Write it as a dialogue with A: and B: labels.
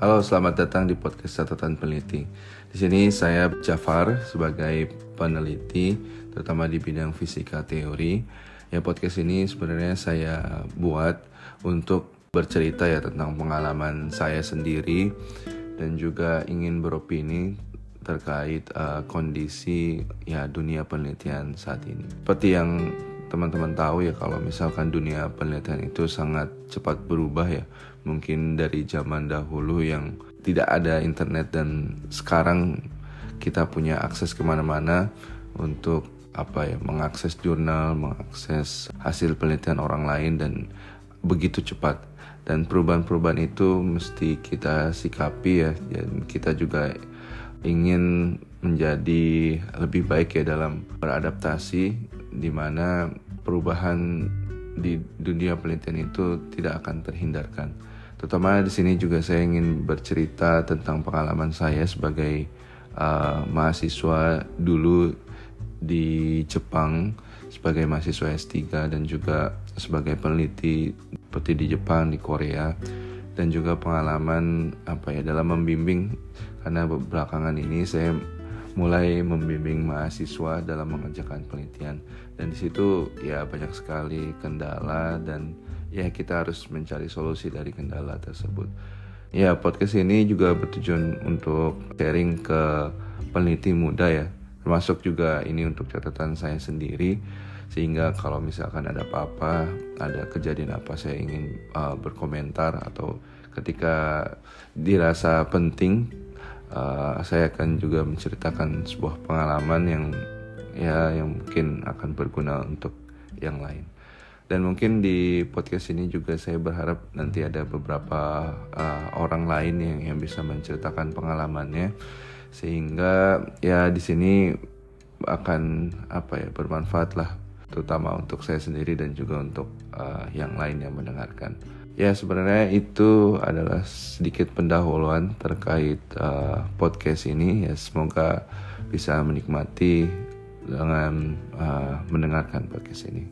A: Halo, selamat datang di podcast catatan peneliti. Di sini saya Jafar sebagai peneliti, terutama di bidang fisika teori. Ya podcast ini sebenarnya saya buat untuk bercerita ya tentang pengalaman saya sendiri dan juga ingin beropini terkait uh, kondisi ya dunia penelitian saat ini. Seperti yang teman-teman tahu ya kalau misalkan dunia penelitian itu sangat cepat berubah ya. Mungkin dari zaman dahulu yang tidak ada internet dan sekarang kita punya akses ke mana-mana untuk apa ya mengakses jurnal mengakses hasil penelitian orang lain dan begitu cepat. Dan perubahan-perubahan itu mesti kita sikapi ya dan kita juga ingin menjadi lebih baik ya dalam beradaptasi di mana perubahan di dunia penelitian itu tidak akan terhindarkan. Terutama di sini juga saya ingin bercerita tentang pengalaman saya sebagai uh, mahasiswa dulu di Jepang sebagai mahasiswa S3 dan juga sebagai peneliti seperti di Jepang, di Korea dan juga pengalaman apa ya dalam membimbing karena belakangan ini saya mulai membimbing mahasiswa dalam mengerjakan penelitian dan di situ ya banyak sekali kendala dan ya kita harus mencari solusi dari kendala tersebut. Ya podcast ini juga bertujuan untuk sharing ke peneliti muda ya termasuk juga ini untuk catatan saya sendiri sehingga kalau misalkan ada apa-apa ada kejadian apa saya ingin uh, berkomentar atau ketika dirasa penting uh, saya akan juga menceritakan sebuah pengalaman yang ya yang mungkin akan berguna untuk yang lain dan mungkin di podcast ini juga saya berharap nanti ada beberapa uh, orang lain yang yang bisa menceritakan pengalamannya sehingga ya di sini akan apa ya bermanfaat lah terutama untuk saya sendiri dan juga untuk uh, yang lain yang mendengarkan. Ya sebenarnya itu adalah sedikit pendahuluan terkait uh, podcast ini ya semoga bisa menikmati dengan uh, mendengarkan podcast ini.